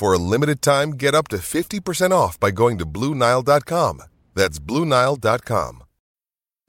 For a limited time, get up to 50% off by going to Bluenile.com. That's Bluenile.com.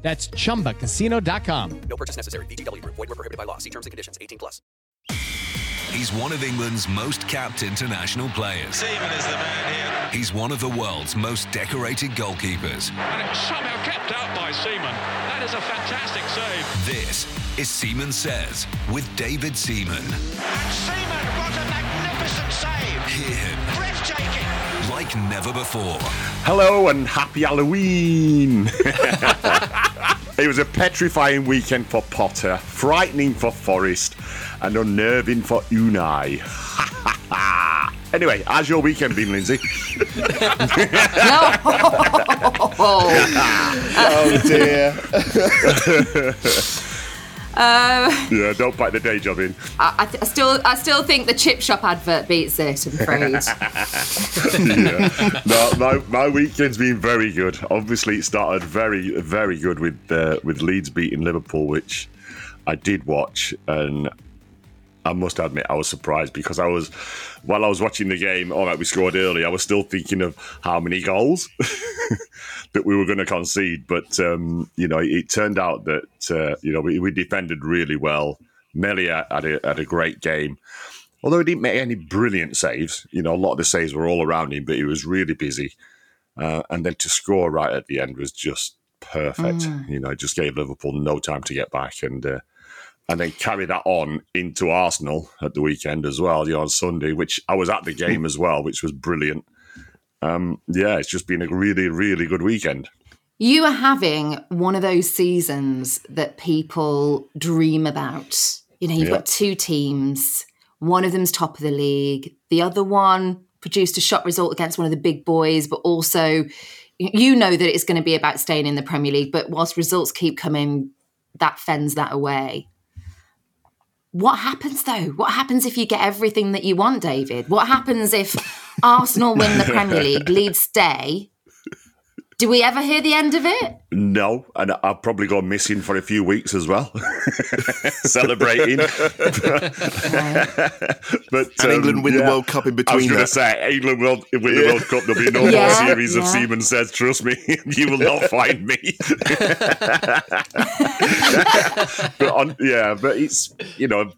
That's chumbacasino.com. No purchase necessary. VGW Group. Void were prohibited by law. See terms and conditions. 18 plus. He's one of England's most capped international players. Seaman is the man here. He's one of the world's most decorated goalkeepers. And it was somehow kept out by Seaman. That is a fantastic save. This is Seaman Says with David Seaman. And Seaman, like never before. Hello and happy Halloween! it was a petrifying weekend for Potter, frightening for Forrest, and unnerving for Unai. anyway, how's your weekend been, Lindsay? oh dear. Yeah, don't bite the day job in. I, I, th- I still, I still think the chip shop advert beats it. I'm afraid. yeah. No, my, my weekend's been very good. Obviously, it started very, very good with uh, with Leeds beating Liverpool, which I did watch, and I must admit I was surprised because I was while I was watching the game. All right, we scored early. I was still thinking of how many goals that we were going to concede, but um, you know, it turned out that uh, you know we, we defended really well. Meslier had a, had a great game. Although he didn't make any brilliant saves, you know, a lot of the saves were all around him, but he was really busy. Uh, and then to score right at the end was just perfect. You know, it just gave Liverpool no time to get back and uh, and then carry that on into Arsenal at the weekend as well, you know, on Sunday, which I was at the game as well, which was brilliant. Um, yeah, it's just been a really, really good weekend. you are having one of those seasons that people dream about. You know, you've Yeah. got two teams. One of them's top of the league. The other one produced a shot result against one of the big boys, but also you know that it's going to be about staying in the Premier League. But whilst results keep coming, that fends that away. What happens though? What happens if you get everything that you want, David? What happens if Arsenal win the Premier League, Leeds stay? Do we ever hear the end of it? No, and I've probably gone missing for a few weeks as well, celebrating. but And England um, win the World Cup in between. I was going to say England will win the World Cup. There'll be no more Yeah, series of yeah. Seaman says, "Trust me, you will not find me." but on, yeah, but it's you know,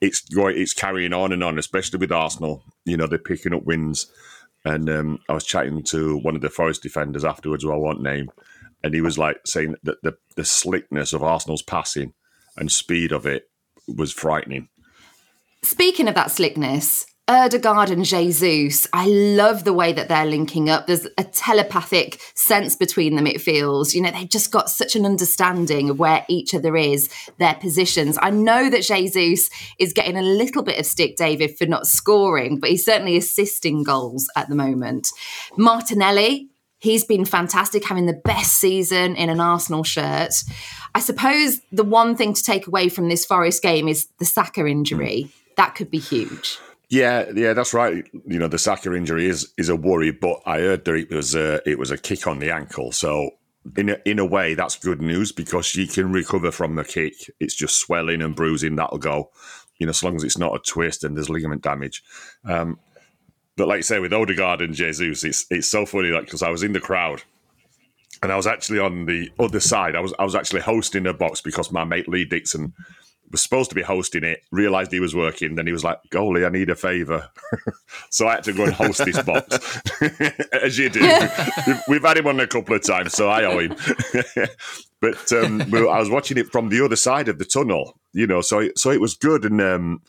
it's going, it's carrying on and on, especially with Arsenal. You know, they're picking up wins. And um, I was chatting to one of the Forest defenders afterwards, who I won't name, and he was like saying that the, the slickness of Arsenal's passing and speed of it was frightening. Speaking of that slickness, Odegaard and Jesus, I love the way that they're linking up. There's a telepathic sense between them, it feels. You know, they've just got such an understanding of where each other is, their positions. I know that Jesus is getting a little bit of stick, David, for not scoring, but he's certainly assisting goals at the moment. Martinelli, he's been fantastic, having the best season in an Arsenal shirt. I suppose the one thing to take away from this Forest game is the Saka injury. That could be huge. Yeah, yeah, that's right. You know, the Saka injury is is a worry, but I heard that it was a, it was a kick on the ankle. So in a, in a way, that's good news because you can recover from the kick. It's just swelling and bruising that'll go. You know, as long as it's not a twist and there's ligament damage. Um, but like you say, with Odegaard and Jesus, it's it's so funny like because I was in the crowd and I was actually on the other side. I was I was actually hosting a box because my mate Lee Dixon was supposed to be hosting it, realized he was working, then he was like, Goalie, I need a favour. so I had to go and host this box, as you do. We've had him on a couple of times, so I owe him. but um, I was watching it from the other side of the tunnel, you know, so so it was good. And um,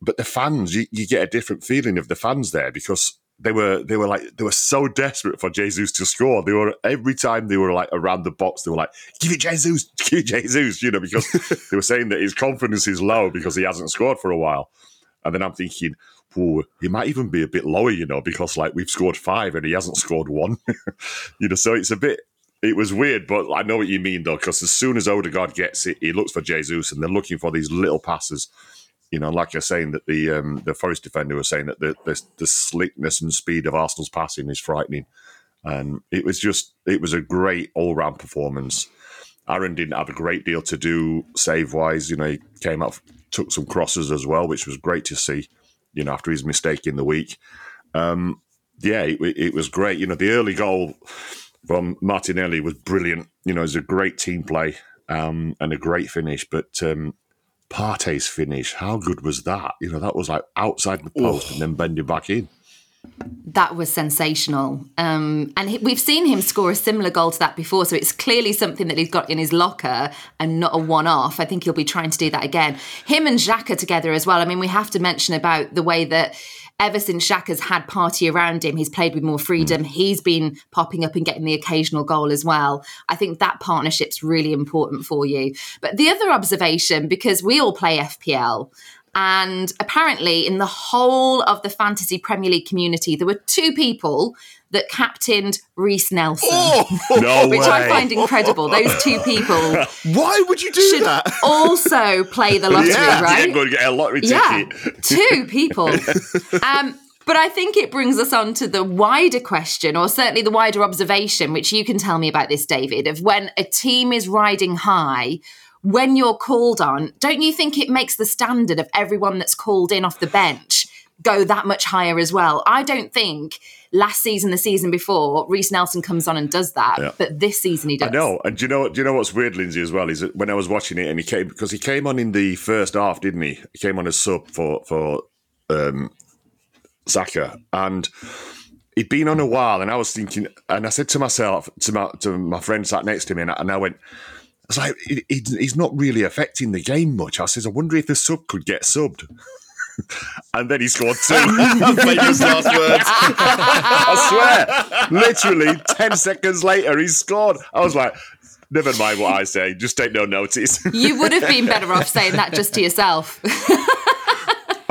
But the fans, you, you get a different feeling of the fans there because they were they were like they were so desperate for Jesus to score. They were every time they were like around the box, they were like, "Give it Jesus, give it Jesus," you know, because they were saying that his confidence is low because he hasn't scored for a while. And then I'm thinking, "Whoa, he might even be a bit lower, you know, because like we've scored five and he hasn't scored one, you know." So it's a bit. It was weird, but I know what you mean though, because as soon as Odegaard gets it, he looks for Jesus, and they're looking for these little passes you know, like you're saying that the um, the Forest defender was saying that the, the, the slickness and speed of Arsenal's passing is frightening, and it was just it was a great all round performance. Aaron didn't have a great deal to do save wise. You know, he came up, took some crosses as well, which was great to see. You know, after his mistake in the week, um, yeah, it, it was great. You know, the early goal from Martinelli was brilliant. You know, it was a great team play um, and a great finish. But um, Partey's finish, how good was that? You know, that was like outside the post and then bending back in. That was sensational. Um, and he, we've seen him score a similar goal to that before. So it's clearly something that he's got in his locker and not a one off. I think he'll be trying to do that again. Him and Xhaka together as well. I mean, we have to mention about the way that ever since Xhaka's had Partey around him, he's played with more freedom. Mm. He's been popping up and getting the occasional goal as well. I think that partnership's really important for you. But the other observation, because we all play FPL, and apparently, in the whole of the fantasy Premier League community, there were two people that captained Reiss Nelson, oh, no which way. I find incredible. Those two people. Why would you do should that? also play the lottery, yeah, right? Yeah, go and get a lottery yeah, ticket. two people. Um, but I think it brings us on to the wider question, or certainly the wider observation, which you can tell me about this, David, of when a team is riding high when you're called on, don't you think it makes the standard of everyone that's called in off the bench go that much higher as well? I don't think last season, the season before, Reiss Nelson comes on and does that, yeah. but this season he does. I know, and do you know? Do you know what's weird, Lindsay? As well is that when I was watching it, and he came because he came on in the first half, didn't he? He came on as sub for for um, Saka, and he'd been on a while, and I was thinking, and I said to myself, to my to my friend sat next to me, and I, and I went was like, he, he's not really affecting the game much. I says, I wonder if the sub could get subbed. and then he scored two. Famous last words. I swear, literally ten seconds later, he scored. I was like, never mind what I say. Just take no notice. you would have been better off saying that just to yourself.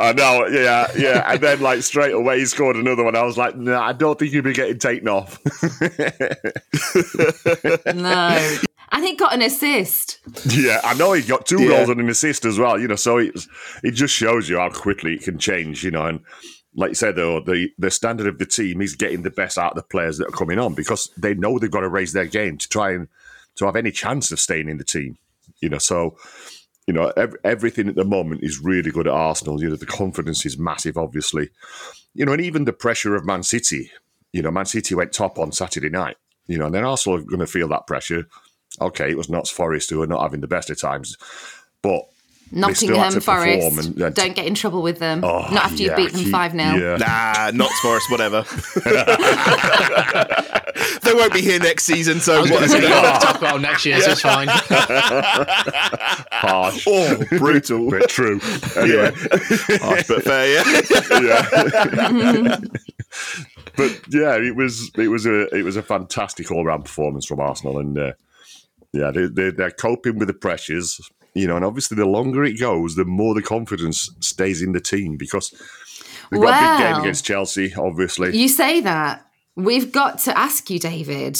I know, yeah, yeah. And then, like, straight away, he scored another one. I was like, no, nah, I don't think you'd be getting taken off. no. And he got an assist. Yeah, I know he got two yeah. goals and an assist as well. You know, so it, it just shows you how quickly it can change. You know, and like you said, though, the the standard of the team is getting the best out of the players that are coming on because they know they've got to raise their game to try and to have any chance of staying in the team. You know, so you know ev- everything at the moment is really good at Arsenal. You know, the confidence is massive, obviously. You know, and even the pressure of Man City. You know, Man City went top on Saturday night. You know, and then Arsenal are going to feel that pressure okay, it was Notts Forest who are not having the best of times, but Nottingham Forest. and- and- Don't get in trouble with them. Oh, Not after yeah, you beat them 5 0. yeah. Nah, Notts Forest, whatever. they won't be here next season, so I was going what to say, it? you have to talk about them next year, so it's fine. Harsh. Oh, brutal. But true. Anyway. Harsh but fair, yeah. yeah. but yeah, it was it was a it was a fantastic all round performance from Arsenal, and uh, yeah, they, they they're coping with the pressures, you know, and obviously the longer it goes, the more the confidence stays in the team because they've got a big game against Chelsea, obviously. You say that. We've got to ask you, David.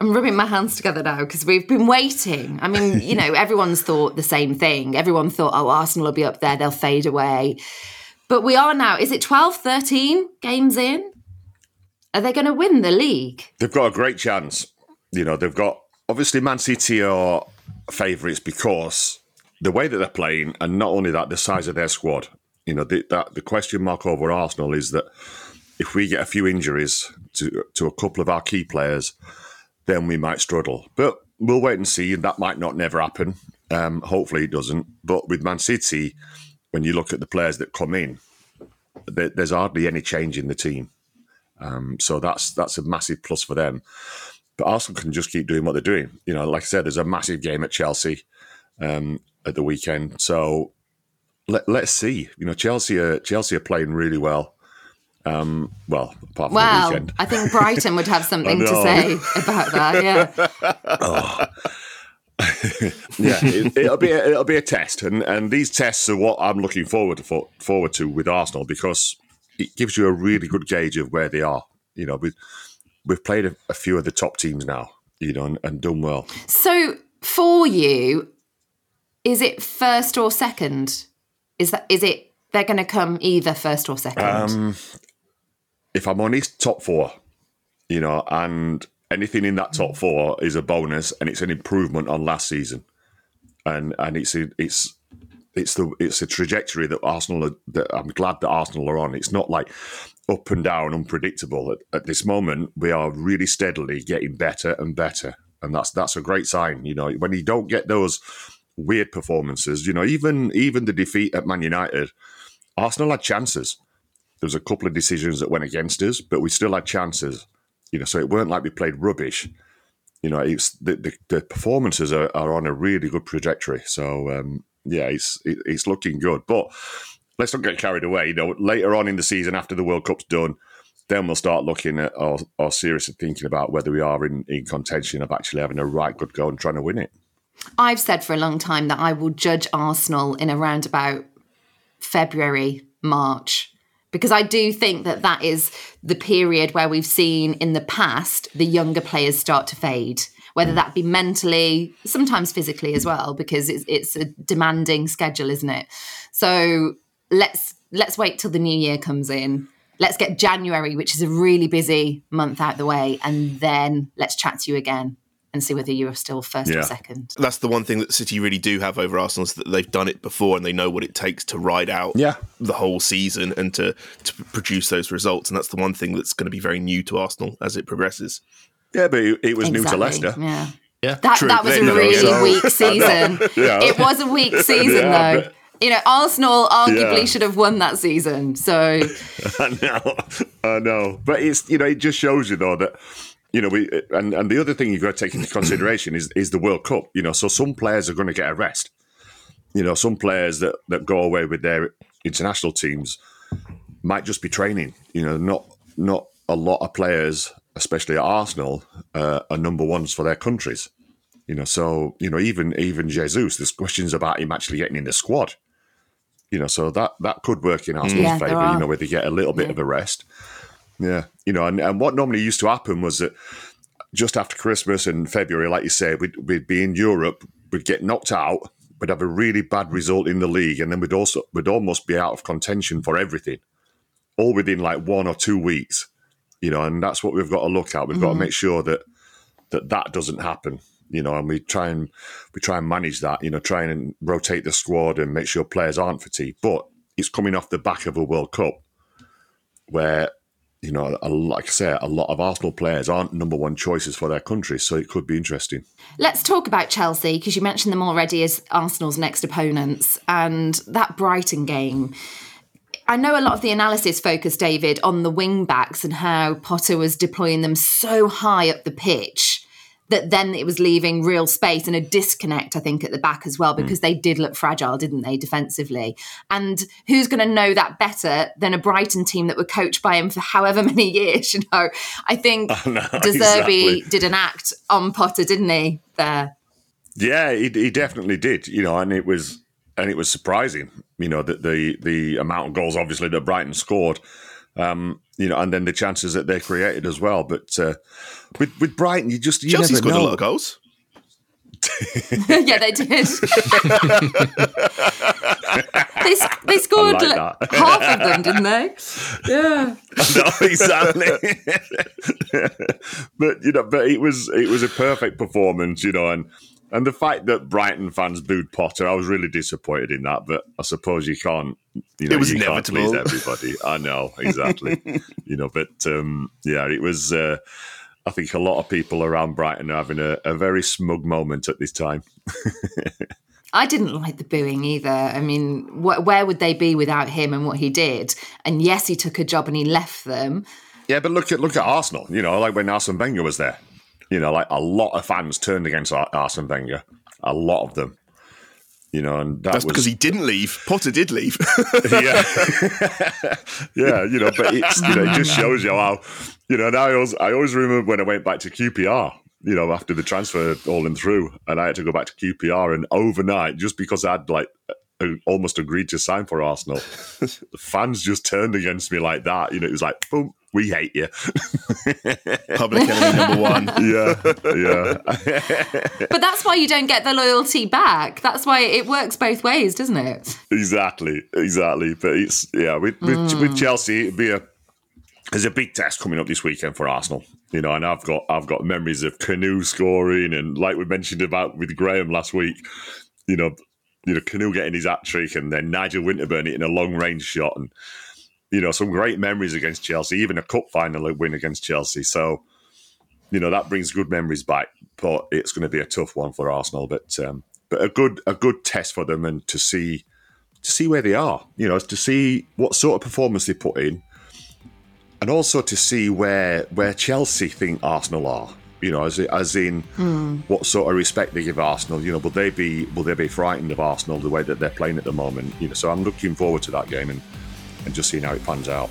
I'm rubbing my hands together now because we've been waiting. I mean, you know, everyone's thought the same thing. Everyone thought, oh, Arsenal will be up there, they'll fade away. But we are now, is it 12, 13 games in? Are they going to win the league? They've got a great chance. You know, they've got obviously Man City are favourites because the way that they're playing, and not only that, the size of their squad. You know, the, that the question mark over Arsenal is that if we get a few injuries to to a couple of our key players, then we might struggle. But we'll wait and see, and that might not never happen. Um, hopefully, it doesn't. But with Man City, when you look at the players that come in, there, there's hardly any change in the team. Um, so that's that's a massive plus for them. But Arsenal can just keep doing what they're doing. You know, like I said, there's a massive game at Chelsea um, at the weekend. So let, let's see. You know, Chelsea are Chelsea are playing really well. Um, well, apart from the weekend. I think Brighton would have something to say about that. Yeah. Oh. yeah, it, it'll be a, it'll be a test, and and these tests are what I'm looking forward to for, forward to with Arsenal because it gives you a really good gauge of where they are. You know, we've we've played a, a few of the top teams now, you know, and, and done well. So for you, is it first or second? Is that is it they're going to come either first or second? Um, if I'm on honest, top four, you know, and anything in that top four is a bonus, and it's an improvement on last season, and and it's a, it's it's the it's a trajectory that Arsenal are, that I'm glad that Arsenal are on. It's not like up and down, unpredictable. At, at this moment, we are really steadily getting better and better, and that's that's a great sign. You know, when you don't get those weird performances, you know, even even the defeat at Man United, Arsenal had chances. There was a couple of decisions that went against us, but we still had chances. You know, so it weren't like we played rubbish. You know, it's the the, the performances are, are on a really good trajectory. So um, yeah, it's it, it's looking good. But let's not get carried away. You know, later on in the season, after the World Cup's done, then we'll start looking at or, or seriously thinking about whether we are in, in contention of actually having a right good go and trying to win it. I've said for a long time that I will judge Arsenal in around about February, March, because I do think that that is the period where we've seen in the past the younger players start to fade, whether that be mentally, sometimes physically as well, because it's, it's a demanding schedule, isn't it? So let's let's wait till the new year comes in. Let's get January, which is a really busy month, out the way, and then let's chat to you again and see whether you are still first or second. That's the one thing that City really do have over Arsenal is that they've done it before and they know what it takes to ride out yeah. the whole season and to, to produce those results. And that's the one thing that's going to be very new to Arsenal as it progresses. Yeah, but it, it was new to Leicester. Yeah. Yeah, That, True. that was There a really So- weak season. Yeah. It was a weak season, Yeah, though. You know, Arsenal arguably Yeah. should have won that season. So, I know, I know, but it's you know it just shows you though that you know we and and the other thing you've got to take into consideration is is the World Cup. You know, so some players are going to get a rest. You know, some players that that go away with their international teams might just be training. You know, not not a lot of players, especially at Arsenal, uh, are number ones for their countries. You know, so you know even even Jesus, there's questions about him actually getting in the squad. You know, so that that could work in Arsenal's Yeah, favour. You know, where they get a little bit of a rest. Yeah, you know, and, and what normally used to happen was that just after Christmas and February, like you say, we'd, we'd be in Europe, we'd get knocked out, we'd have a really bad result in the league, and then we'd also we'd almost be out of contention for everything, all within like one or two weeks. You know, and that's what we've got to look at. We've got to Mhm. make sure that that that doesn't happen. You know, and we try and we try and manage that. You know, try and rotate the squad and make sure players aren't fatigued. But it's coming off the back of a World Cup where you know, like I say, a lot of Arsenal players aren't number one choices for their country, so it could be interesting. Let's talk about Chelsea because you mentioned them already as Arsenal's next opponents and that Brighton game. I know a lot of the analysis focused, David, on the wing backs and how Potter was deploying them so high up the pitch that then it was leaving real space and a disconnect, I think, at the back as well, because mm. they did look fragile, didn't they, defensively? And who's going to know that better than a Brighton team that were coached by him for however many years? You know, I think oh, no, De Zerbi exactly. did an act on Potter, didn't he? There. Yeah, he, he definitely did. You know, and it was and it was surprising. You know that the the amount of goals, obviously, that Brighton scored. Um, you know, and then the chances that they created as well. But uh, with with Brighton, you just you Chelsea's got a lot of goals. yeah, they did. they, they scored like like half of them, didn't they? Yeah. no, exactly. but you know, but it was it was a perfect performance, you know, and and the fact that Brighton fans booed Potter, I was really disappointed in that. But I suppose you can't, you know, it was you inevitable. can't please everybody. I know exactly, you know. But um, yeah, it was. Uh, I think a lot of people around Brighton are having a, a very smug moment at this time. I didn't like the booing either. I mean, wh- where would they be without him and what he did? And yes, he took a job and he left them. Yeah, but look at look at Arsenal. You know, like when Arsene Wenger was there. You know, like a lot of fans turned against Arsene Wenger. A lot of them. You know, and that that's was, because he didn't leave. Potter did leave. yeah, yeah. You know, but it's you know, it just shows you how you know. And I always, I always remember when I went back to QPR. You know, after the transfer falling through, and I had to go back to QPR, and overnight, just because I'd like almost agreed to sign for Arsenal. the fans just turned against me like that. You know, it was like, boom, we hate you. Public enemy number one. Yeah, yeah. but that's why you don't get the loyalty back. That's why it works both ways, doesn't it? Exactly, exactly. But it's yeah, with with, mm. with Chelsea, it'd be a there's a big test coming up this weekend for Arsenal. You know, and I've got I've got memories of Kanu scoring, and like we mentioned about with Graham last week. You know, you know, Kanu getting his hat trick, and then Nigel Winterburn hitting a long range shot, and you know, some great memories against Chelsea, even a cup final win against Chelsea. So, you know, that brings good memories back. But it's going to be a tough one for Arsenal. But um, but a good a good test for them, and to see to see where they are. You know, to see what sort of performance they put in, and also to see where where Chelsea think Arsenal are. You know, as as in what sort of respect they give Arsenal. You know, will they be will they be frightened of Arsenal the way that they're playing at the moment? You know, so I'm looking forward to that game and and just seeing how it pans out.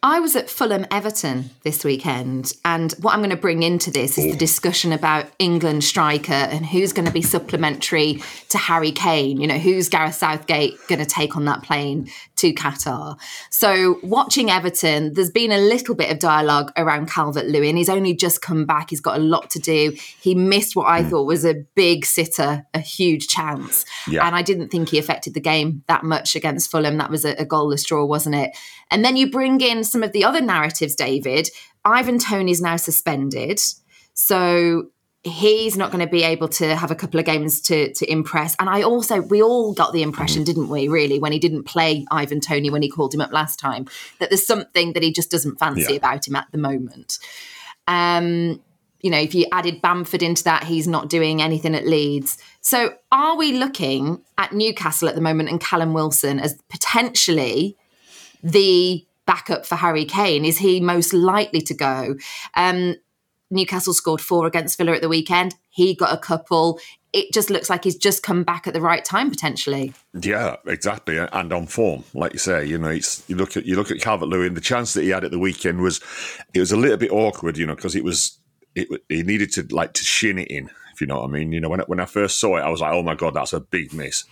I was at Fulham Everton this weekend, and what I'm going to bring into this is the discussion about England striker and who's going to be supplementary to Harry Kane. You know, who's Gareth Southgate going to take on that plane to Qatar? So, watching Everton, there's been a little bit of dialogue around Calvert Lewin. He's only just come back, he's got a lot to do. He missed what I mm. thought was a big sitter, a huge chance. Yeah. And I didn't think he affected the game that much against Fulham. That was a, a goalless draw, wasn't it? And then you bring in some of the other narratives, David. Ivan Toney's now suspended. So he's not going to be able to have a couple of games to to impress. And I also we all got the impression, didn't we, really, when he didn't play Ivan Toney when he called him up last time, that there's something that he just doesn't fancy yeah. about him at the moment. Um, you know, if you added Bamford into that, he's not doing anything at Leeds. So are we looking at Newcastle at the moment and Callum Wilson as potentially the backup for Harry Kane? Is he most likely to go? Um, Newcastle scored four against Villa at the weekend. He got a couple. It just looks like he's just come back at the right time potentially. Yeah, exactly, and on form, like you say. You know, it's you look at you look at Calvert Lewin. The chance that he had at the weekend was it was a little bit awkward, you know, because it was it, he needed to like to shin it in, if you know what I mean. You know, when when I first saw it, I was like, oh my god, that's a big miss.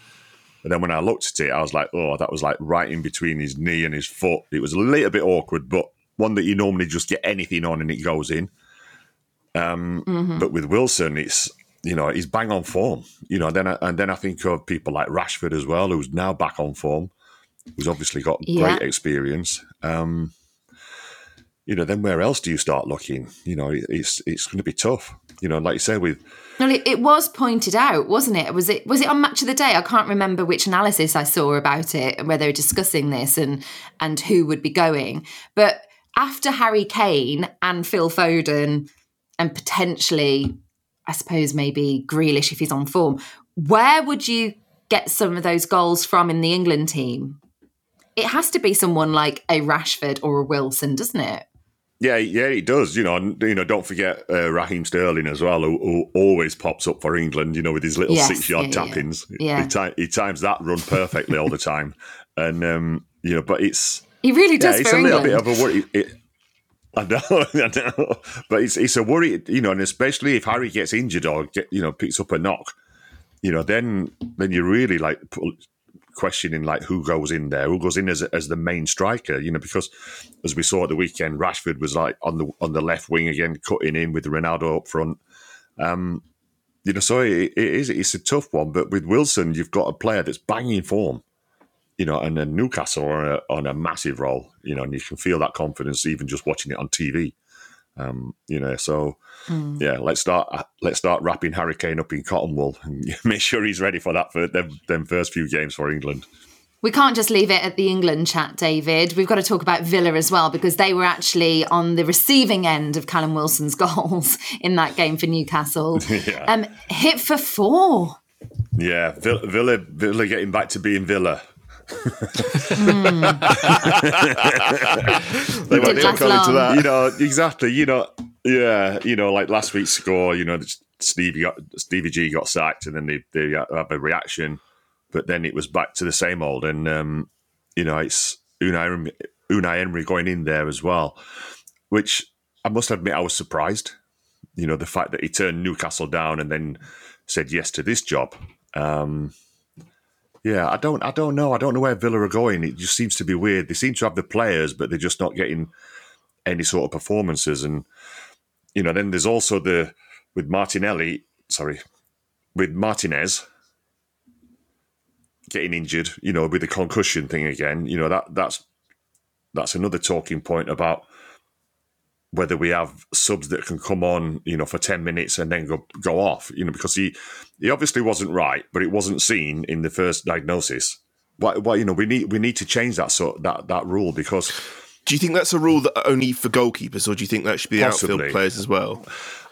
But then when I looked at it, I was like, oh, that was like right in between his knee and his foot. It was a little bit awkward, but one that you normally just get anything on and it goes in. Um, Mm-hmm. But with Wilson, it's you know he's bang on form. You know, then I, and then I think of people like Rashford as well, who's now back on form, who's obviously got Yeah. great experience. Um, you know, then where else do you start looking? You know, it's it's going to be tough. You know, like you said with Well, it, it was pointed out, wasn't it? Was it was it on Match of the Day? I can't remember which analysis I saw about it and where they were discussing this and and who would be going. But after Harry Kane and Phil Foden and potentially, I suppose maybe Grealish if he's on form, where would you get some of those goals from in the England team? It has to be someone like a Rashford or a Wilson, doesn't it? Yeah, yeah, it does. You know, and, you know, don't forget uh, Raheem Sterling as well, who, who always pops up for England. You know, with his little Yes, six-yard yeah, yeah. tappings. Yeah. He, ti- he times that run perfectly all the time, and um, you know, but it's He really yeah, does it's for a England. little bit of a worry. It, I know, I know, but it's it's a worry, you know, and especially if Harry gets injured or get, you know picks up a knock, you know, then then you're really like questioning like who goes in there, who goes in as as the main striker, you know, because as we saw at the weekend, Rashford was like on the on the left wing again, cutting in with Ronaldo up front. Um, you know, so it, it is it's a tough one, but with Wilson, you've got a player that's banging form you know, and then Newcastle are on a, on a massive roll, you know, and you can feel that confidence even just watching it on TV. Um, you know, so yeah, let's start let's start wrapping Harry Kane up in cotton wool and make sure he's ready for that for them, them first few games for England. We can't just leave it at the England chat, David. We've got to talk about Villa as well because they were actually on the receiving end of Callum Wilson's goals in that game for Newcastle. Yeah. Um, hit for four. Yeah, Villa, Villa, Villa getting back to being Villa. They won't Didn't come into that. you know exactly. You know, yeah. You know, like last week's score. You know, Stevie got Stevie G got sacked, and then they they have a reaction, but then it was back to the same old. And um, you know, it's Unai Unai Emery going in there as well, which I must admit I was surprised. You know, the fact that he turned Newcastle down and then said yes to this job. Um, yeah, I don't, I don't know. I don't know where Villa are going. It just seems to be weird. They seem to have the players, but they're just not getting any sort of performances. And you know, then there's also the with Martinelli. Sorry, with Martinez getting injured. You know, with the concussion thing again. You know that that's that's another talking point about whether we have subs that can come on, you know, for ten minutes and then go go off, you know, because he he obviously wasn't right, but it wasn't seen in the first diagnosis. Why, why you know, we need we need to change that sort that that rule because Do you think that's a rule that only for goalkeepers, or do you think that should be Possibly. outfield players as well?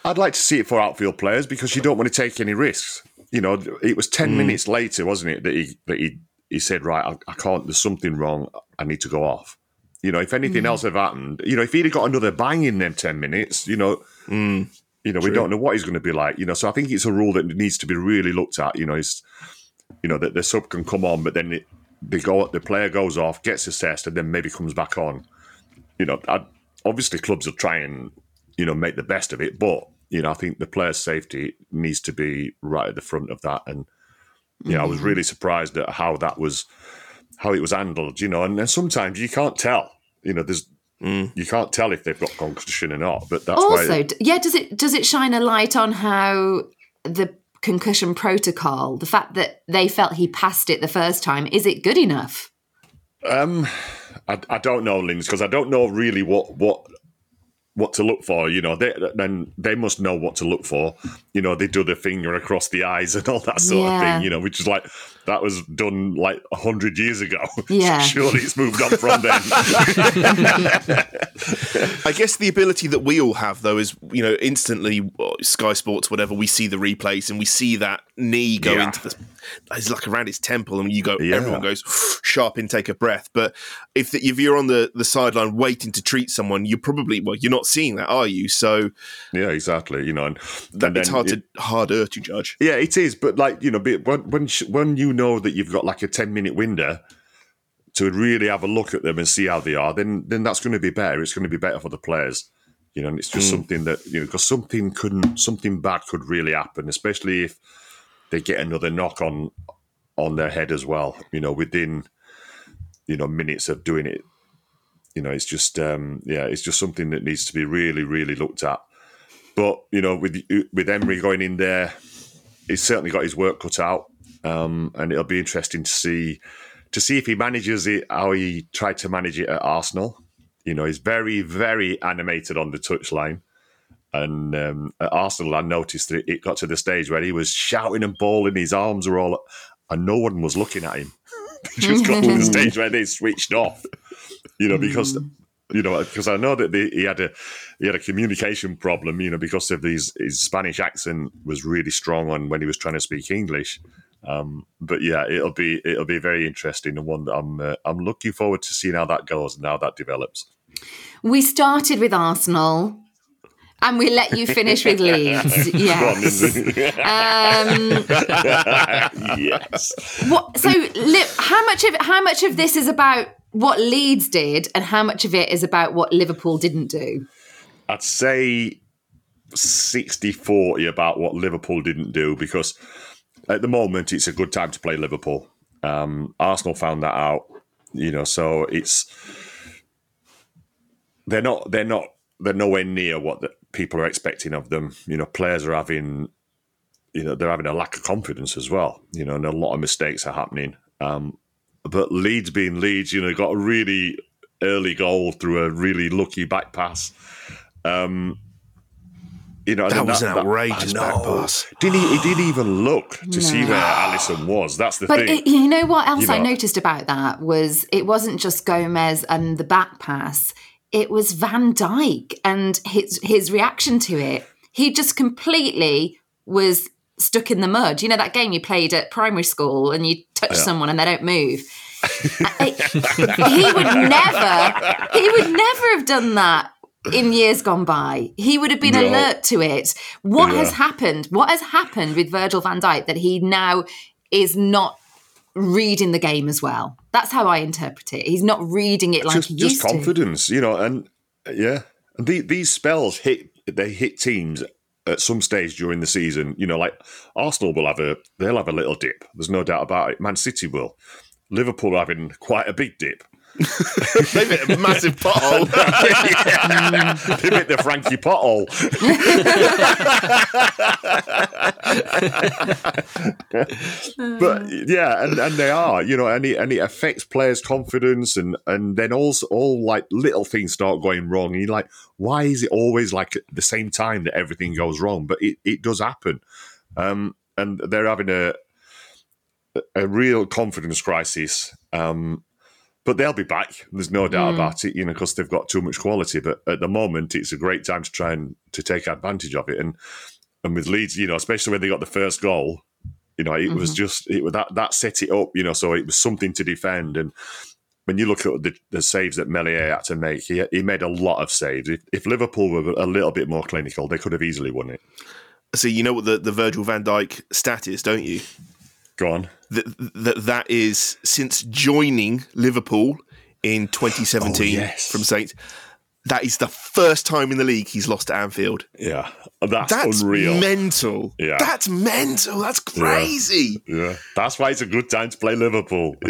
I'd like to see it for outfield players because you don't want to take any risks. You know, it was ten hmm. minutes later, wasn't it, that he that he he said, right, I, I can't. There's something wrong. I need to go off. You know, if anything mm. else had happened, you know, if he'd have got another bang in them ten minutes, you know, mm. you know, we don't know what he's going to be like. You know, so I think it's a rule that needs to be really looked at. You know, it's you know that the sub can come on, but then it, they go, the player goes off, gets assessed, and then maybe comes back on. You know, I, obviously clubs will try and you know make the best of it, but you know, I think the player's safety needs to be right at the front of that. And you know, I was mm. really surprised at how that was how it was handled. You know, and, and sometimes you can't tell. You know, there's you can't tell if they've got concussion or not. But that's also, why. d- yeah, does it does it shine a light on how the concussion protocol, the fact that they felt he passed it the first time, is it good enough? Um, I, I don't know, Linz, because I don't know really what what what to look for. You know, they then they must know what to look for. You know, they do the finger across the eyes and all that sort of thing. You know, which is like that was done like a hundred years ago. Yeah. surely it's moved on from then. I guess the ability that we all have, though, is you know instantly uh, Sky Sports, whatever. We see the replays and we see that knee go Yeah. into the. It's like around his temple, and you go. Yeah. Everyone goes sharp intake of breath. But if the, if you're on the the sideline waiting to treat someone, you're probably well, you're not seeing that, are you? So yeah, exactly. You know, and, that, and it's then hard it- to harder to judge. Yeah, it is. But like you know, when when when you know that you've got like a ten minute window to really have a look at them and see how they are, then then that's going to be better. It's going to be better for the players. You know, and it's just Mm. something that you know because something couldn't something bad could really happen, especially if they get another knock on on their head as well. You know, within you know minutes of doing it. You know, it's just um, yeah, it's just something that needs to be really, really looked at. But you know, with with Emery going in there, he's certainly got his work cut out, um, and it'll be interesting to see to see if he manages it how he tried to manage it at Arsenal. You know, he's very, very animated on the touchline. And um, at Arsenal, I noticed that it got to the stage where he was shouting and bawling, his arms were all up, and no one was looking at him. Just got to the stage where they switched off. You know, because you know, because I know that they, he had a he had a communication problem. You know, because of his his Spanish accent was really strong on when he was trying to speak English. Um, but yeah, it'll be it'll be very interesting and one that I'm uh, I'm looking forward to seeing how that goes and how that develops. We started with Arsenal. And we let you finish with Leeds. Yes. Um, yes. what, so, how much of how much of this is about what Leeds did, and how much of it is about what Liverpool didn't do? I'd say 60 40 about what Liverpool didn't do because at the moment it's a good time to play Liverpool. Um, Arsenal found that out, you know, so it's they're not they're not they're nowhere near what the people are expecting of them. You know, players are having you know they're having a lack of confidence as well. You know, and a lot of mistakes are happening. Um, but Leeds being Leeds, you know, got a really early goal through a really lucky back pass. Um, you know, That and was an I outrageous back pass. Didn't he? He didn't even look to see where Alisson was. That's the But thing. it, you know what else You I noticed about that was it wasn't just Gomez and the back pass; it was Van Dijk and his his reaction to it. He just completely was stuck in the mud. You know that game you played at primary school, and you touch Yeah. someone and they don't move. I- he would never, he would never have done that in years gone by. He would have been No. alert to it. What has happened? What has happened with Virgil van Dijk that he now is not reading the game as well? That's how I interpret it. He's not reading it like just he just used to. confidence, you know, and yeah, and the, these spells hit they hit teams at some stage during the season. You know, like Arsenal will have a they'll have a little dip. There's no doubt about it. Man City will. Liverpool are having quite a big dip. They've hit a massive pothole. Yeah. they hit the Frankie pothole. but yeah, and, and they are, you know, and it, and it affects players' confidence, and and then also all like little things start going wrong. And you're like, why is it always like at the same time that everything goes wrong? But it, it does happen, um, and they're having a a real confidence crisis. Um, but they'll be back. There's no doubt Mm. about it, you know, because they've got too much quality. But at the moment, it's a great time to try and to take advantage of it. And and with Leeds, you know, especially when they got the first goal, you know, it was Mhm. just it was that that set it up, you know, so it was something to defend. And when you look at the, the saves that Meslier had to make, he, he made a lot of saves. If, if Liverpool were a little bit more clinical, they could have easily won it. so you know what the, the Virgil van Dijk stat is, don't you? Go on. That that that is since joining Liverpool in 2017 Oh, yes. from Saints. That is the first time in the league he's lost at Anfield. Yeah, uh, that's, That's unreal. mental. Yeah. That's mental. That's crazy. yeah, that's why it's a good time to play Liverpool.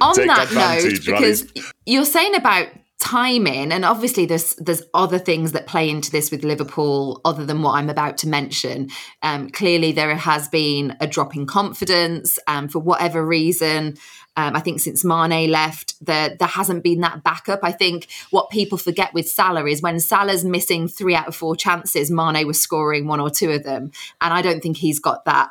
on Take that note, advantage, right? because you're saying about timing, and obviously there's there's other things that play into this with Liverpool other than what I'm about to mention. Um, clearly, there has been a drop in confidence, um, for whatever reason. Um, I think since Mane left, there there hasn't been that backup. I think what people forget with Salah is when Salah's missing three out of four chances, Mane was scoring one or two of them, and I don't think he's got that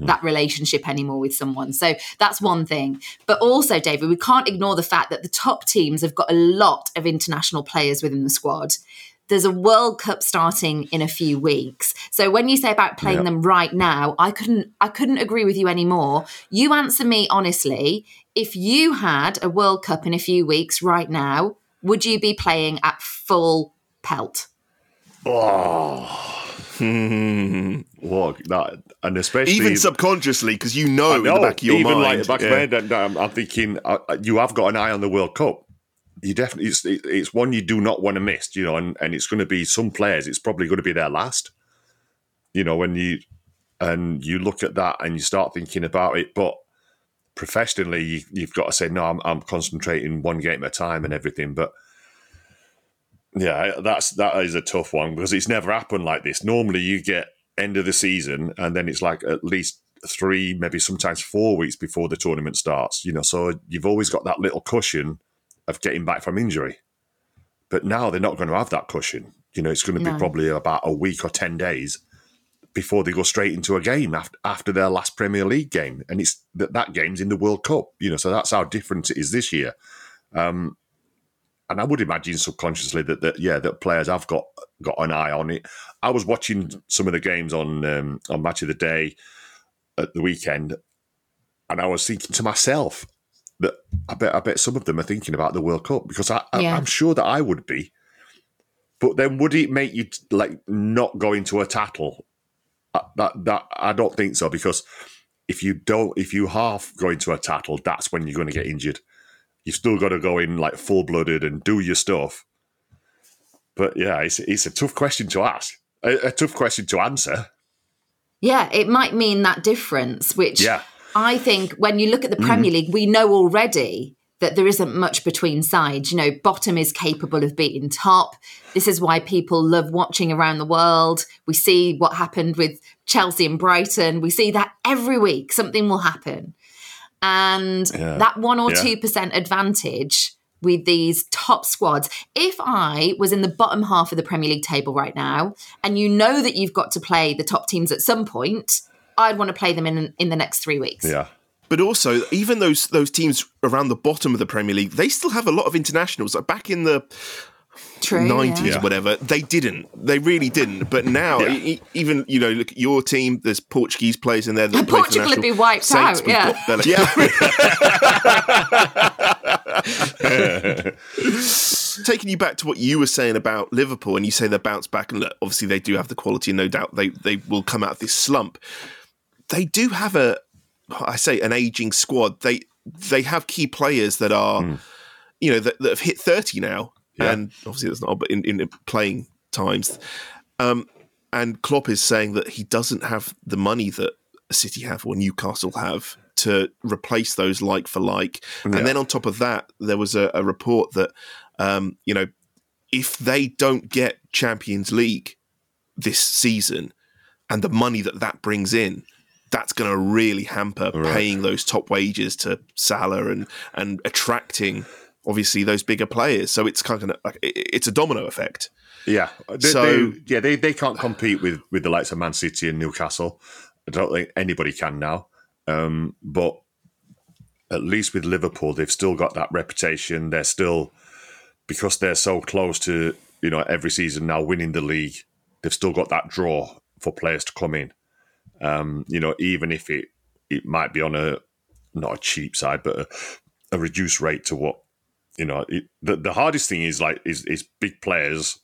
that relationship anymore with someone. So that's one thing. But also, David, we can't ignore the fact that the top teams have got a lot of international players within the squad. There's a World Cup starting in a few weeks. So when you say about playing them right now, I couldn't I couldn't agree with you anymore. You answer me honestly, if you had a World Cup in a few weeks right now, would you be playing at full pelt? oh, hmm. That, and especially Even subconsciously, because you know, I in the back of your even mind. like the back yeah. of my head, I'm, I'm thinking uh, you have got an eye on the World Cup. you definitely it's, it's one you do not want to miss, you know, and, and it's going to be some players. It's probably going to be their last, you know, when you and you look at that and you start thinking about it. But professionally, you, you've got to say, no, I'm, I'm concentrating one game at a time and everything. But yeah, that's that is a tough one because it's never happened like this. Normally, you get end of the season and then it's like at least three, maybe sometimes four weeks before the tournament starts. You know, so you've always got that little cushion of getting back from injury. But now they're not going to have that cushion. You know, it's going to No. be probably about a week or ten days before they go straight into a game after after their last Premier League game, and it's that that game's in the World Cup. You know, so that's how different it is this year. Um, and I would imagine subconsciously that, that yeah, that players have got got an eye on it. I was watching some of the games on um, on Match of the Day at the weekend, and I was thinking to myself that I bet I bet some of them are thinking about the World Cup because I, I, Yeah. I'm sure that I would be. But then, would it make you like not go into a tattle? Uh, That that I don't think so because if you don't, if you half go into a tattle, that's when you're going to get injured. You've still got to go in like full blooded and do your stuff. But yeah, it's it's a tough question to ask, a, a tough question to answer. Yeah, it might mean that difference, which Yeah. I think when you look at the Premier mm-hmm. League, we know already that there isn't much between sides. You know, bottom is capable of beating top. This is why people love watching around the world. We see what happened with Chelsea and Brighton. We see that every week, something will happen. And Yeah. that one or Yeah. 2% advantage with these top squads. If I was in the bottom half of the Premier League table right now, and you know that you've got to play the top teams at some point, I'd want to play them in in the next three weeks. Yeah. But also, even those those teams around the bottom of the Premier League, they still have a lot of internationals. Like back in the True, nineties, yeah. whatever, they didn't. They really didn't. But now, Yeah. e- even you know, look at your team. There's Portuguese players in there that And play Portugal would be wiped Saints, out, we've yeah. Taking you back to what you were saying about Liverpool, and you say they bounce back, and look, obviously they do have the quality, and no doubt they they will come out of this slump. They do have a, I say, an aging squad. They they have key players that are, hmm. you know, that, that have hit thirty now, Yeah. and obviously that's not, but in, in playing times. Um, and Klopp is saying that he doesn't have the money that City have or Newcastle have to replace those like for like. Yeah. And then on top of that, there was a, a report that, um, you know, if they don't get Champions League this season and the money that that brings in, that's going to really hamper Right. paying those top wages to Salah and and attracting obviously those bigger players. So it's kind of like it's a domino effect. Yeah. They, So- they- yeah, they, they can't compete with, with the likes of Man City and Newcastle. I don't think anybody can now. Um, but at least with Liverpool, they've still got that reputation. They're still because they're so close to you know every season now winning the league. They've still got that draw for players to come in. Um, you know, even if it it might be on a not a cheap side, but a, a reduced rate to what you know. It, the the hardest thing is like is is big players.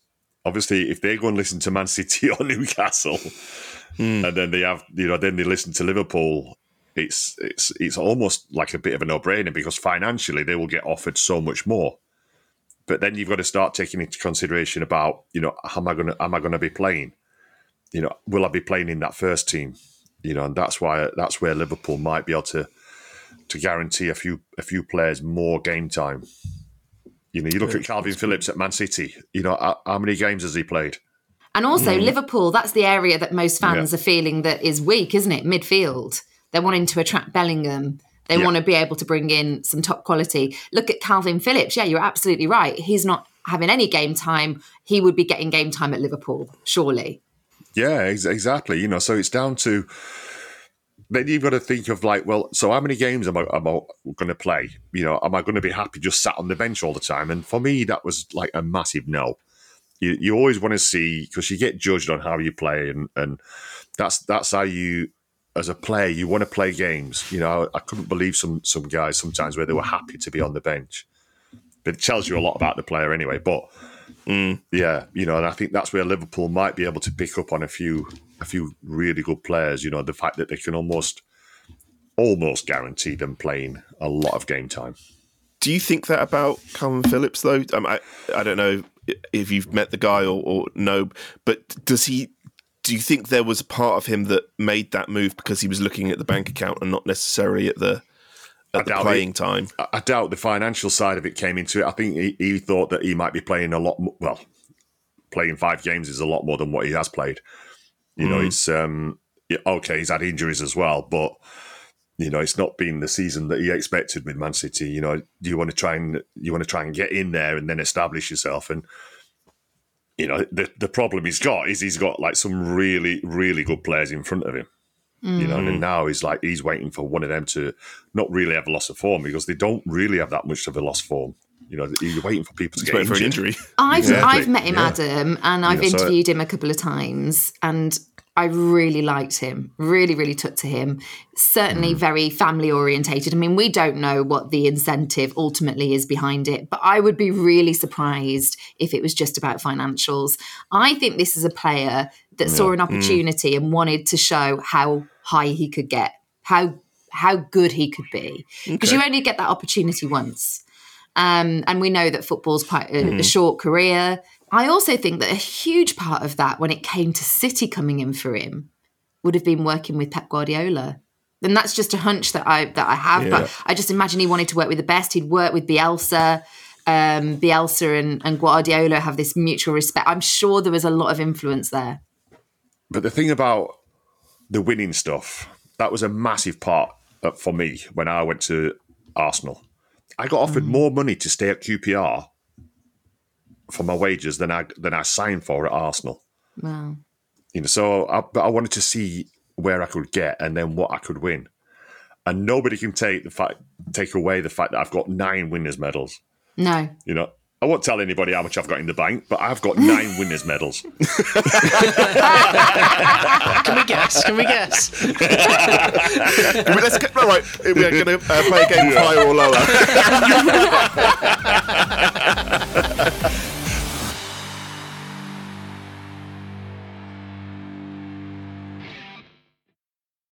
Obviously, if they go and listen to Man City or Newcastle, hmm. and then they have you know then they listen to Liverpool, it's it's it's almost like a bit of a no brainer because financially they will get offered so much more. But then you've got to start taking into consideration about you know how am I gonna am I gonna be playing? You know, will I be playing in that first team? You know, and that's why that's where Liverpool might be able to to guarantee a few a few players more game time. You know, you look at Kalvin Phillips at Man City. You know, how, how many games has he played? And also, Mm. Liverpool, that's the area that most fans Yeah. are feeling that is weak, isn't it? Midfield. They're wanting to attract Bellingham. They Yeah. want to be able to bring in some top quality. Look at Kalvin Phillips. Yeah, you're absolutely right. He's not having any game time. He would be getting game time at Liverpool, surely. Yeah, ex- exactly. You know, so it's down to then you've got to think of like, well, so how many games am I, am I going to play? You know, am I going to be happy just sat on the bench all the time? And for me, that was like a massive no. You, you always want to see because you get judged on how you play, and and that's that's how you as a player you want to play games. You know, I couldn't believe some some guys sometimes where they were happy to be on the bench, but it tells you a lot about the player anyway. But mm. yeah, you know, and I think that's where Liverpool might be able to pick up on a few a few really good players. You know, the fact that they can almost almost guarantee them playing a lot of game time. Do you think that about Kalvin Phillips though? Um, I I don't know if you've met the guy or, or no, but does he? Do you think there was a part of him that made that move because he was looking at the bank account and not necessarily at the at the playing it, time? I, I doubt the financial side of it came into it. I think he, he thought that he might be playing a lot. More, well, playing five games is a lot more than what he has played. You know, Mm. it's um, okay. He's had injuries as well, but you know, it's not been the season that he expected with Man City. You know, do you want to try and you want to try and get in there and then establish yourself? And you know, the the problem he's got is he's got like some really really good players in front of him. You know, Mm. and now he's like he's waiting for one of them to not really have a loss of form because they don't really have that much of a loss of form. You know, you're waiting for people to He's get waiting for an injured. injury. I've Exactly. I've met him, Yeah. Adam, and I've Yeah, so- interviewed him a couple of times, and I really liked him. Really, really took to him. Mm. Certainly, very family orientated. I mean, we don't know what the incentive ultimately is behind it, but I would be really surprised if it was just about financials. I think this is a player that saw Yeah. an Mm. opportunity and wanted to show how high he could get, how how good he could be, because Okay. you only get that opportunity once. Um, and we know that football's quite a, a Mhm. short career. I also think that a huge part of that, when it came to City coming in for him, would have been working with Pep Guardiola. And that's just a hunch that I that I have. Yeah. But I just imagine he wanted to work with the best. He'd work with Bielsa. Um, Bielsa and, and Guardiola have this mutual respect. I'm sure there was a lot of influence there. But the thing about the winning stuff, that was a massive part uh, for me when I went to Arsenal. I got offered mm. more money to stay at QPR for my wages than I than I signed for at Arsenal. Wow. You know, so I, but I wanted to see where I could get and then what I could win. And nobody can take the fact take away the fact that I've got nine winners medals. No. You know, I won't tell anybody how much I've got in the bank, but I've got nine winners medals. Can we guess? Can we guess? Let's get, all right, we're going to uh, play a game of higher or lower.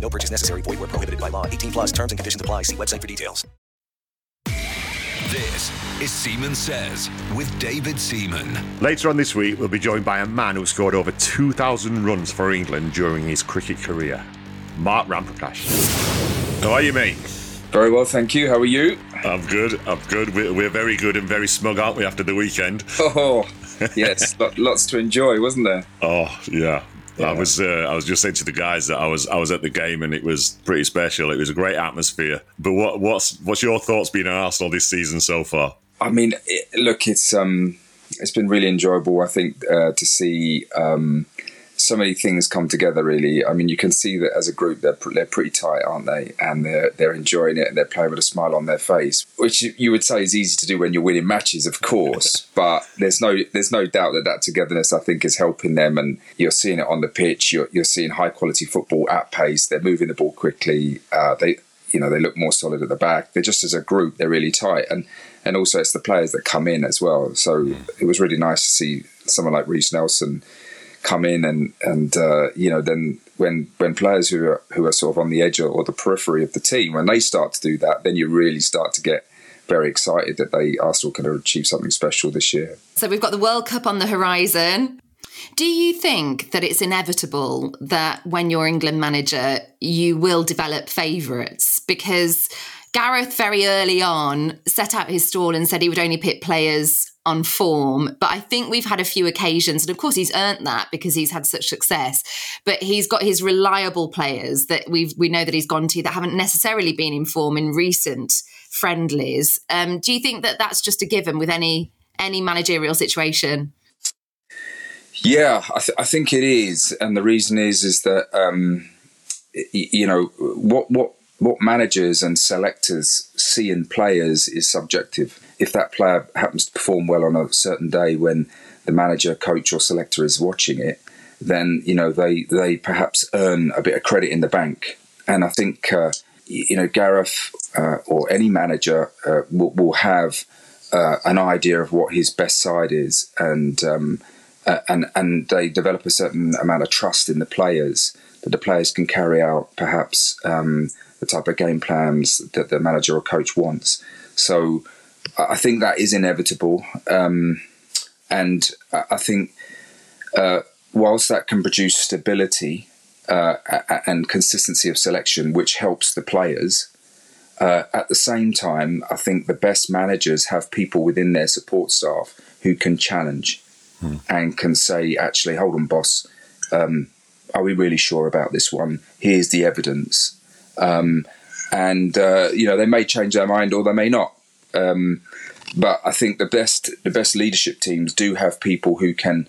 No purchase necessary. Void where prohibited by law. 18 plus terms and conditions apply. See website for details. This is Seaman Says with David Seaman. Later on this week, we'll be joined by a man who scored over 2,000 runs for England during his cricket career, Mark Ramprakash. How are you, mate? Very well, thank you. How are you? I'm good. I'm good. We're, we're very good and very smug, aren't we, after the weekend? Oh, yes, lots to enjoy, wasn't there? Oh, yeah. I was uh, I was just saying to the guys that I was I was at the game and it was pretty special. It was a great atmosphere. But what what's what's your thoughts being at Arsenal this season so far? I mean, it, look, it's um, it's been really enjoyable. I think uh, to see um, so many things come together. Really, I mean, you can see that as a group, they're they're pretty tight, aren't they? And they're they're enjoying it and they're playing with a smile on their face, which you- would say is easy to do when you're winning matches, of course. but there's no there's no doubt that that togetherness, I think, is helping them. And you're seeing it on the pitch. You're you're seeing high quality football at pace. They're moving the ball quickly. Uh, they you know they look more solid at the back. They're just as a group, they're really tight, and and also it's the players that come in as well. So it was really nice to see someone like Reiss Nelson come in and and uh, you know then when when players who are who are sort of on the edge or, or the periphery of the team when they start to do that, then you really start to get very excited that they Arsenal can achieve something special this year. So we've got the World Cup on the horizon. Do you think that it's inevitable that when you're England manager, you will develop favourites? Because Gareth very early on set out his stall and said he would only pick players on form. But I think we've had a few occasions, and of course he's earned that because he's had such success. But he's got his reliable players that we've we know that he's gone to that haven't necessarily been in form in recent friendlies. Um, do you think that that's just a given with any any managerial situation? Yeah, I, th- I think it is, and the reason is is that um, you know what what what managers and selectors see in players is subjective, if that player happens to perform well on a certain day when the manager, coach, or selector is watching it, then you know they they perhaps earn a bit of credit in the bank. And I think uh, you know Gareth uh, or any manager uh, will, will, have uh, an idea of what his best side is, and um, and and they develop a certain amount of trust in the players that the players can carry out perhaps um, the type of game plans that the manager or coach wants. So I think that is inevitable, um, and I think uh, whilst that can produce stability uh, and consistency of selection, which helps the players. Uh, at the same time, I think the best managers have people within their support staff who can challenge hmm. and can say, actually, hold on, boss, um, are we really sure about this one? Here's the evidence. Um, and, uh, you know, they may change their mind or they may not. Um, but I think the best the best leadership teams do have people who can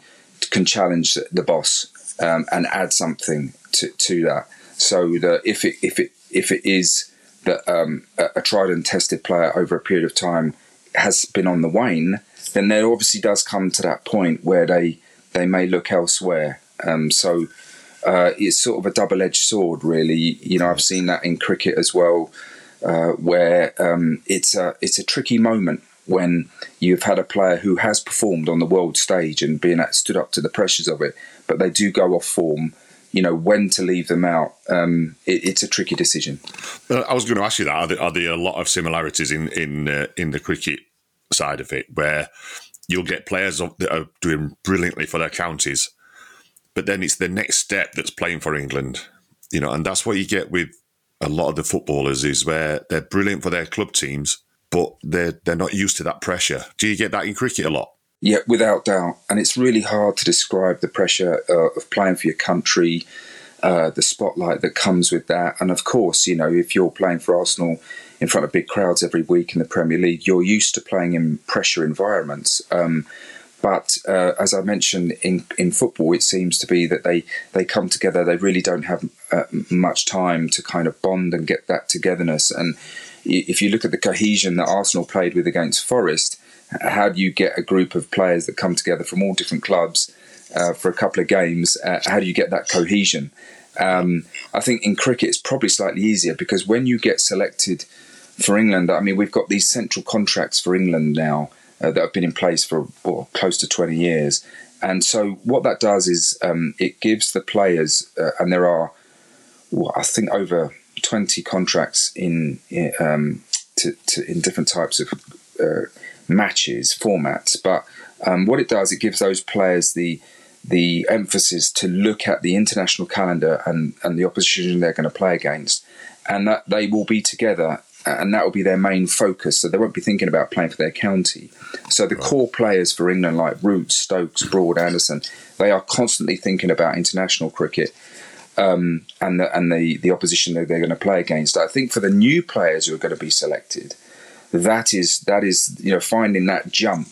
can challenge the boss um, and add something to, to that. So that if it if it if it is that um, a, tried and tested player over a period of time has been on the wane, then there obviously does come to that point where they they may look elsewhere. Um, so uh, it's sort of a double edged sword, really. You know, I've seen that in cricket as well, uh, where um, it's a it's a tricky moment when you've had a player who has performed on the world stage and been at, stood up to the pressures of it, but they do go off form. You know when to leave them out. Um, it, it's a tricky decision. I was going to ask you that. Are there, are there a lot of similarities in in uh, in the cricket side of it, where you'll get players that are doing brilliantly for their counties, but then it's the next step that's playing for England. You know, and that's what you get with a lot of the footballers is where they're brilliant for their club teams, but they're they're not used to that pressure. Do you get that in cricket a lot? Yeah, without doubt. And it's really hard to describe the pressure uh, of playing for your country, uh, the spotlight that comes with that. And of course, you know, if you're playing for Arsenal in front of big crowds every week in the Premier League, you're used to playing in pressure environments. Um, but uh, as I mentioned in, in football, it seems to be that they, they come together. They really don't have uh, much time to kind of bond and get that togetherness. And if you look at the cohesion that Arsenal played with against Forest, how do you get a group of players that come together from all different clubs uh, for a couple of games? Uh, how do you get that cohesion? Um, I think in cricket it's probably slightly easier because when you get selected for England, I mean we've got these central contracts for England now uh, that have been in place for well, close to 20 years. And so what that does is um, it gives the players, uh, and there are, well, I think over 20 contracts in um, to, to, in different types of uh, matches formats. But um, what it does, it gives those players the the emphasis to look at the international calendar and, and the opposition they're going to play against, and that they will be together and that will be their main focus. So they won't be thinking about playing for their county. So the right. core players for England, like Root, Stokes, Broad, Anderson, they are constantly thinking about international cricket um, and the, and the the opposition that they're going to play against. I think for the new players who are going to be selected, that is that is you know finding that jump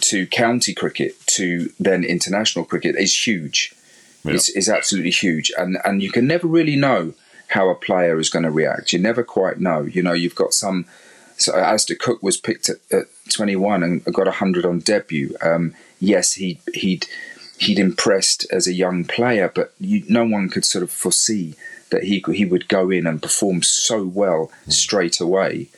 to county cricket to then international cricket is huge. Yeah. It's, it's absolutely huge, and and you can never really know how a player is going to react. You never quite know. You know, you've got some. So Alastair Cook was picked at, at 21 and got 100 on debut. Um, yes, he he'd he'd impressed as a young player, but you, no one could sort of foresee that he he would go in and perform so well straight away.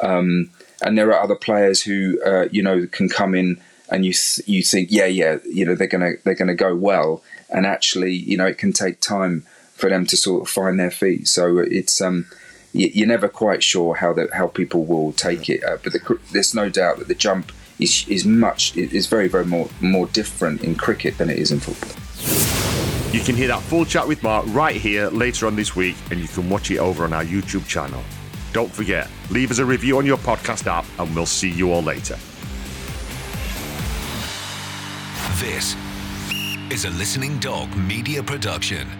Um, and there are other players who uh, you know can come in and you th- you think yeah yeah you know they're gonna they're gonna go well, and actually you know it can take time for them to sort of find their feet. So it's um you're never quite sure how that how people will take it, uh, but the, there's no doubt that the jump is is much is very very more more different in cricket than it is in football. You can hear that full chat with Mark right here later on this week, and you can watch it over on our YouTube channel. Don't forget, leave us a review on your podcast app, and we'll see you all later. This is a Listening Dog media production.